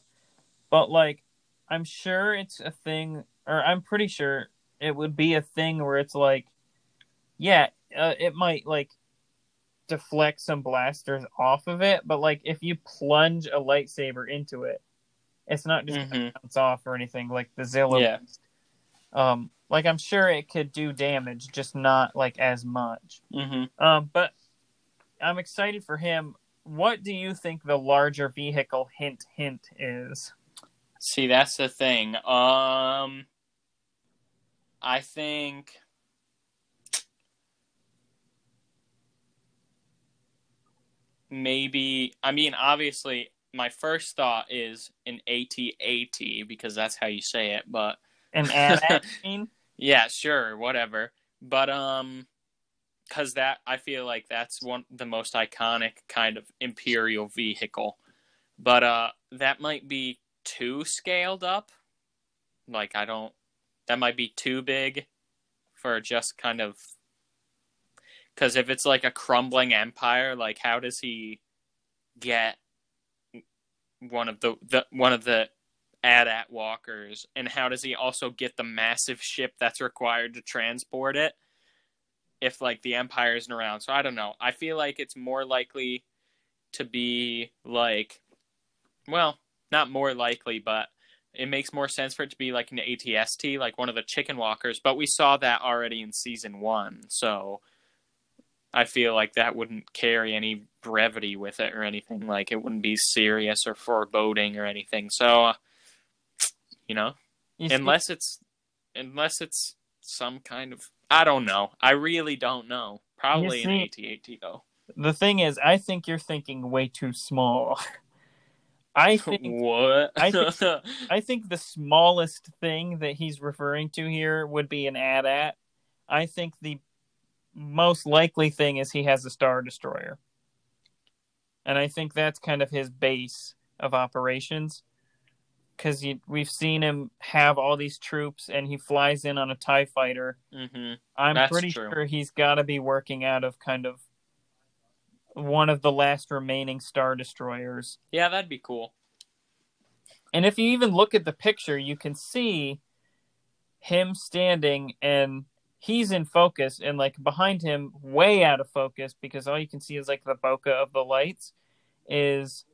But like, I'm sure it's a thing, or I'm pretty sure it would be a thing where it's like, yeah, uh, it might like deflect some blasters off of it, but like if you plunge a lightsaber into it, it's not just gonna Mhm. bounce off or anything like the Zilla. Yeah. Um, like I'm sure it could do damage, just not like as much. hmm Um, but I'm excited for him. What do you think the larger vehicle hint hint is? See, that's the thing. Um, I think maybe. I mean, obviously, my first thought is an AT-AT because that's how you say it. But An AT-AT? yeah, sure, whatever. But um, because that I feel like that's one the most iconic kind of imperial vehicle. But uh, that might be too scaled up. Like I don't. That might be too big for just kind of. Because if it's like a crumbling empire, like how does he get one of the, the one of the AT-AT walkers, and how does he also get the massive ship that's required to transport it? If like the empire isn't around, so I don't know. I feel like it's more likely to be like, well, not more likely, but it makes more sense for it to be like an ATST, like one of the chicken walkers. But we saw that already in season one, so I feel like that wouldn't carry any brevity with it or anything. Like it wouldn't be serious or foreboding or anything. So, uh, you know, see- unless it's unless it's some kind of I don't know. I really don't know. Probably an see- AT-AT though. the thing is, I think you're thinking way too small. I think what? I think- I think the smallest thing that he's referring to here would be an AT-AT. I think the most likely thing is he has a star destroyer, and I think that's kind of his base of operations. Because we've seen him have all these troops, and he flies in on a Tie fighter. hmm I'm That's pretty true. sure he's got to be working out of kind of one of the last remaining star destroyers. Yeah, that'd be cool. And if you even look at the picture, you can see him standing and he's in focus and like behind him way out of focus because all you can see is like the bokeh of the lights is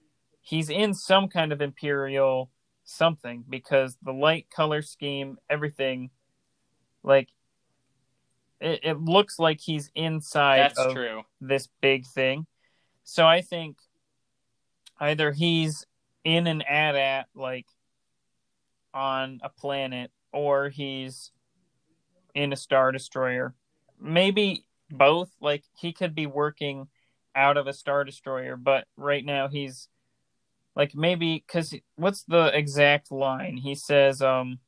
he's in some kind of imperial something because the light color scheme everything like it, it looks like he's inside That's of true. this big thing. So I think either he's in an AT-AT like on a planet or he's in a star destroyer. Maybe both. Like he could be working out of a star destroyer, but right now he's like maybe cuz what's the exact line? He says um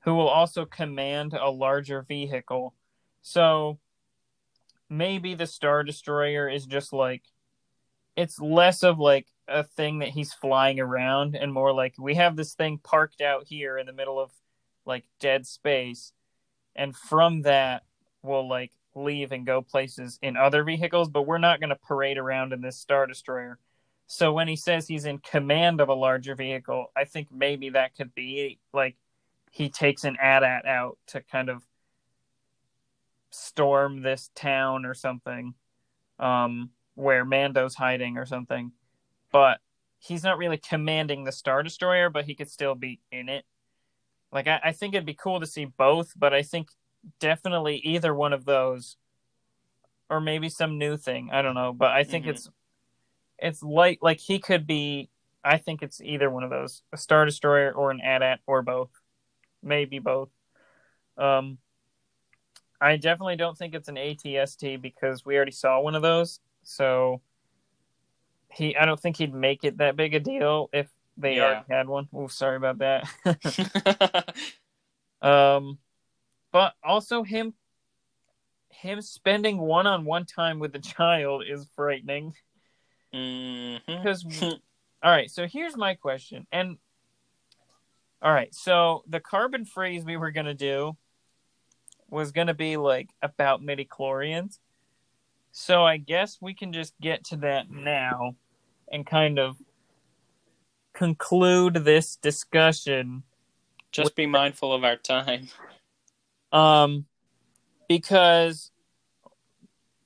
who will also command a larger vehicle. So maybe the Star Destroyer is just like it's less of like a thing that he's flying around and more like we have this thing parked out here in the middle of like dead space and from that we'll like leave and go places in other vehicles but we're not going to parade around in this star destroyer so when he says he's in command of a larger vehicle i think maybe that could be like he takes an AT-AT out to kind of storm this town or something um, where Mando's hiding or something. But he's not really commanding the Star Destroyer, but he could still be in it. Like, I, I think it'd be cool to see both, but I think definitely either one of those or maybe some new thing. I don't know, but I think Mhm. it's it's like like he could be. I think it's either one of those: a star destroyer or an AT-AT or both, maybe both. Um, I definitely don't think it's an ATST because we already saw one of those. So he, I don't think he'd make it that big a deal if they Yeah. already had one. Oh, sorry about that. um, but also him, him spending one-on-one time with the child is frightening. Mhm. Because all right, so here's my question. And all right, so the carbon freeze we were gonna do was gonna be like about midi chlorians. So I guess we can just get to that now and kind of conclude this discussion. Just be mindful of our time. Um because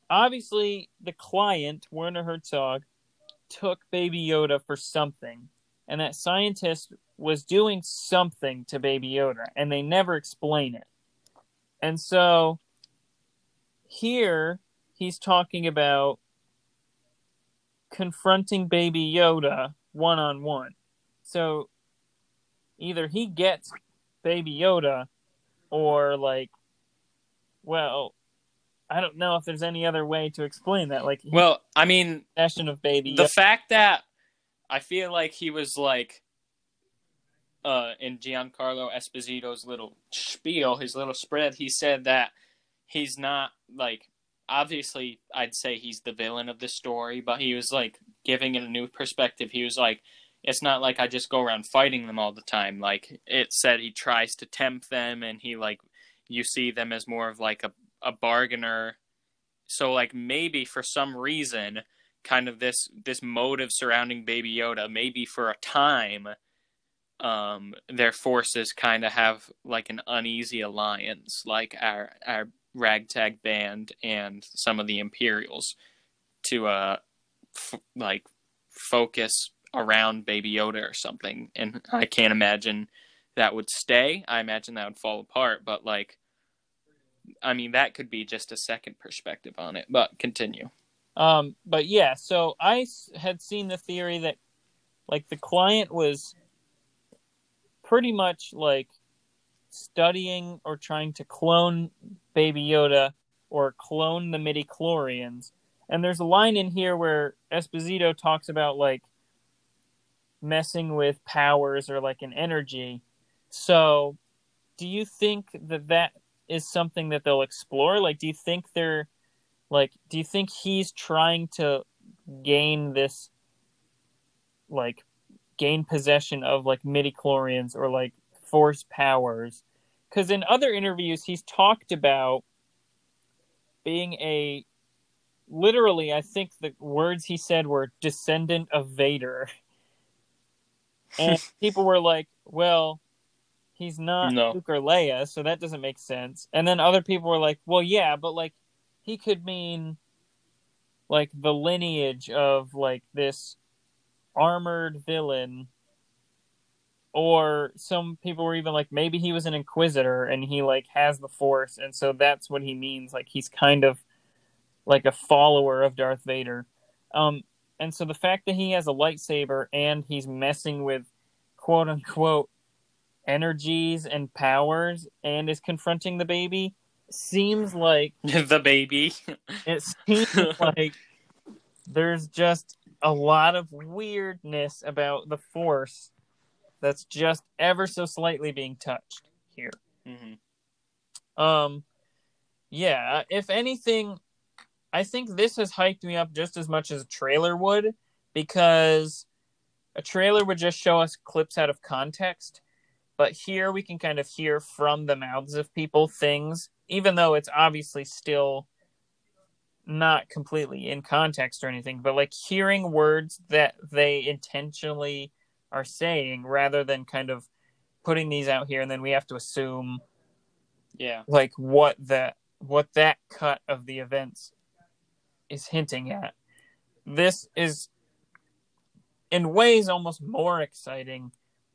obviously the client, Werner Herzog, took Baby Yoda for something. And that scientist was doing something to Baby Yoda, and they never explain it. And so here he's talking about confronting Baby Yoda one on one. So either he gets Baby Yoda or like well I don't know if there's any other way to explain that. Like Well, I mean, possession of Baby the Yoda. fact that I feel like he was like uh in Giancarlo Esposito's little spiel, his little spread, he said that he's not like obviously I'd say he's the villain of the story, but he was like giving it a new perspective. He was like it's not like I just go around fighting them all the time. Like it said he tries to tempt them and he like you see them as more of like a, a bargainer. So like maybe for some reason kind of this this motive surrounding Baby Yoda, maybe for a time, um, their forces kind of have like an uneasy alliance, like our our ragtag band and some of the Imperials, to uh, f- like focus around Baby Yoda or something. And I can't imagine that would stay. I imagine that would fall apart. But like, I mean, that could be just a second perspective on it. But continue. Um, but yeah, so I had seen the theory that like the client was pretty much like studying or trying to clone Baby Yoda or clone the midi chlorians. And there's a line in here where Esposito talks about like messing with powers or like an energy. So, do you think that that is something that they'll explore? Like, do you think they're like, do you think he's trying to gain this, like, gain possession of like midi chlorians or like force powers? Because in other interviews, he's talked about being a literally, I think the words he said were descendant of Vader. And people were like, well, he's not No. Luke or Leia, so that doesn't make sense. And then other people were like, well, yeah, but like he could mean like the lineage of like this armored villain or some people were even like maybe he was an inquisitor and he like has the force and so that's what he means like he's kind of like a follower of Darth Vader um and so the fact that he has a lightsaber and he's messing with quote unquote energies and powers and is confronting the baby seems like the baby. it seems like there's just a lot of weirdness about the force that's just ever so slightly being touched here. hmm Um yeah, if anything I think this has hyped me up just as much as a trailer would because a trailer would just show us clips out of context, but here we can kind of hear from the mouths of people things even though it's obviously still not completely in context or anything, but like hearing words that they intentionally are saying rather than kind of putting these out here and then we have to assume Yeah. like what that what that cut of the events is hinting at. This is in ways almost more exciting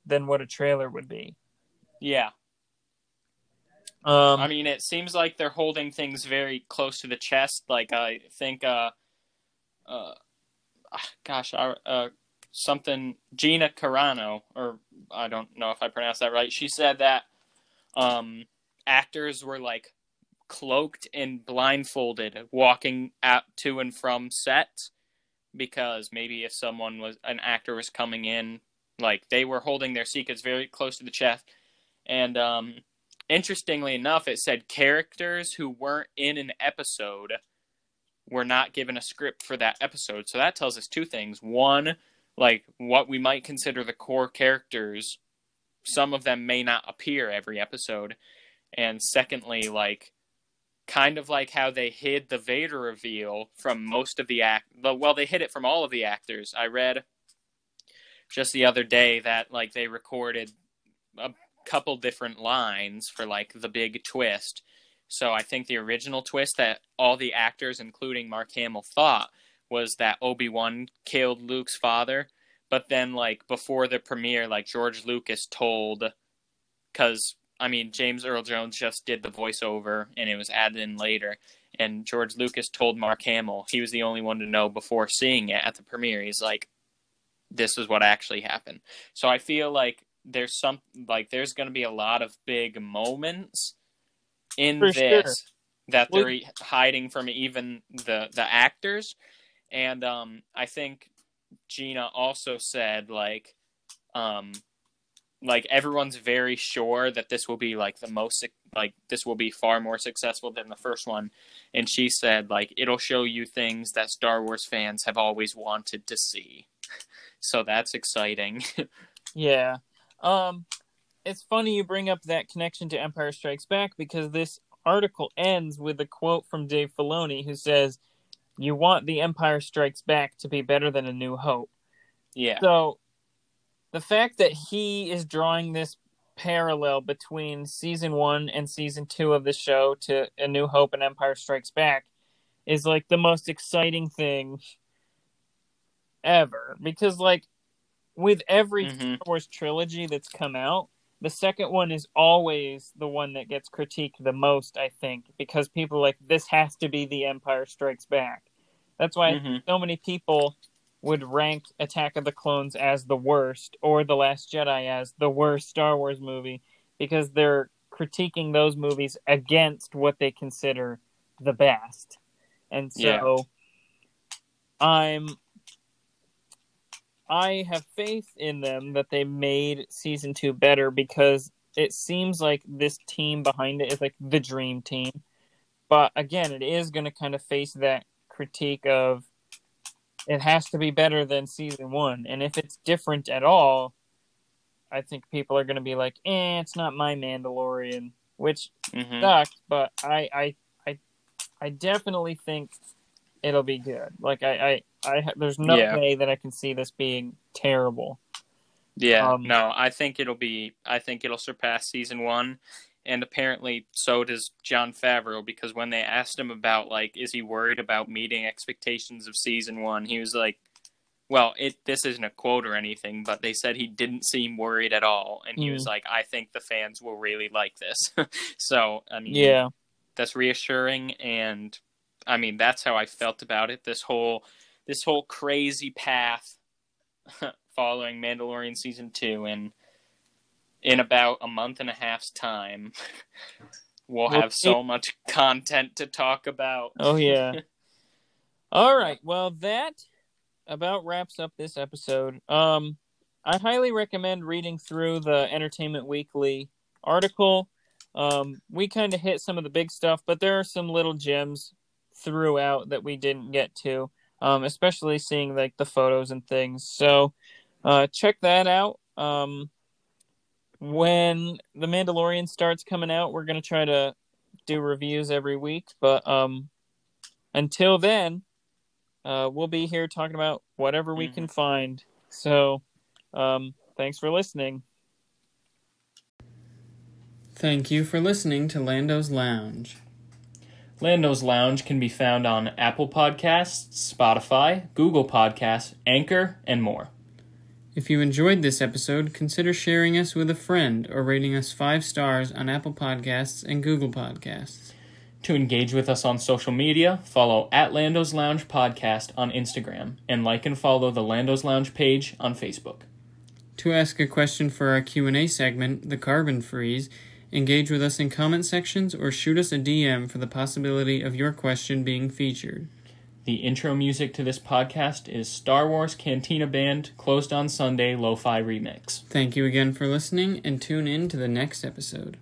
than what a trailer would be. Yeah. Um, I mean, it seems like they're holding things very close to the chest. Like I think, uh, uh, gosh, uh, uh, something Gina Carano, or I don't know if I pronounced that right. She said that um, actors were like cloaked and blindfolded walking out to and from set because maybe if someone was an actor was coming in like they were holding their secrets very close to the chest and um interestingly enough it said characters who weren't in an episode were not given a script for that episode so that tells us two things one like what we might consider the core characters some of them may not appear every episode and secondly like kind of like how they hid the Vader reveal from most of the act. Well, they hid it from all of the actors. I read just the other day that like they recorded a couple different lines for like the big twist. So I think the original twist that all the actors, including Mark Hamill, thought was that Obi Wan killed Luke's father. But then, like before the premiere, like George Lucas told, because I mean, James Earl Jones just did the voiceover and it was added in later. And George Lucas told Mark Hamill, he was the only one to know before seeing it at the premiere. He's like, this is what actually happened. So I feel like there's some, like, there's going to be a lot of big moments in For this sure. that they're hiding from even the, the actors. And um, I think Gina also said, like, um, like everyone's very sure that this will be like the most like this will be far more successful than the first one and she said like it'll show you things that Star Wars fans have always wanted to see so that's exciting Yeah. Um it's funny you bring up that connection to Empire Strikes Back because this article ends with a quote from Dave Filoni who says, "You want the Empire Strikes Back to be better than A New Hope." yeah So the fact that he is drawing this parallel between season 1 and season 2 of the show to A New Hope and Empire Strikes Back is like the most exciting thing ever because like with every Mhm. Star Wars trilogy that's come out, the second one is always the one that gets critiqued the most, I think, because people are like this has to be the Empire Strikes Back. That's why Mhm. so many people would rank Attack of the Clones as the worst or The Last Jedi as the worst Star Wars movie because they're critiquing those movies against what they consider the best. And so Yeah. I'm I have faith in them that they made season 2 better because it seems like this team behind it is like the dream team. But again, it is going to kind of face that critique of it has to be better than season one. And if it's different at all, I think people are going to be like, eh, it's not my Mandalorian, which Mhm. sucks. But I, I, I, I definitely think it'll be good. Like I, I, I there's no Yeah. way that I can see this being terrible. Yeah, Um, no, I think it'll be. I think it'll surpass season one, and apparently so does Jon Favreau because when they asked him about like, is he worried about meeting expectations of season one, he was like, "Well, it this isn't a quote or anything, but they said he didn't seem worried at all, and he Hmm. was like, I think the fans will really like this." so I mean, Yeah, that's reassuring and i mean that's how i felt about it this whole this whole crazy path following mandalorian season 2 and in about a month and a half's time we'll have so much content to talk about Oh yeah. All right. Well, that about wraps up this episode. Um, I highly recommend reading through the Entertainment Weekly article. Um, we kind of hit some of the big stuff, but there are some little gems throughout that we didn't get to. Um, especially seeing like the photos and things. So, uh, check that out. Um, when the Mandalorian starts coming out, we're gonna try to do reviews every week. But um, until then, uh, we'll be here talking about whatever we Mhm. can find. So, um, thanks for listening. Thank you for listening to Lando's Lounge. Lando's lounge can be found on apple podcasts spotify google podcasts anchor and more If you enjoyed this episode, consider sharing us with a friend or rating us five stars on Apple Podcasts and Google Podcasts. To engage with us on social media, follow at Lando's Lounge Podcast on Instagram and like and follow the Lando's Lounge page on Facebook. To ask a question for our Q&A segment, The Carbon Freeze, engage with us in comment sections or shoot us a DM for the possibility of your question being featured. The intro music to this podcast is Star Wars Cantina Band Closed on Sunday Lo-Fi Remix. Thank you again for listening and tune in to the next episode.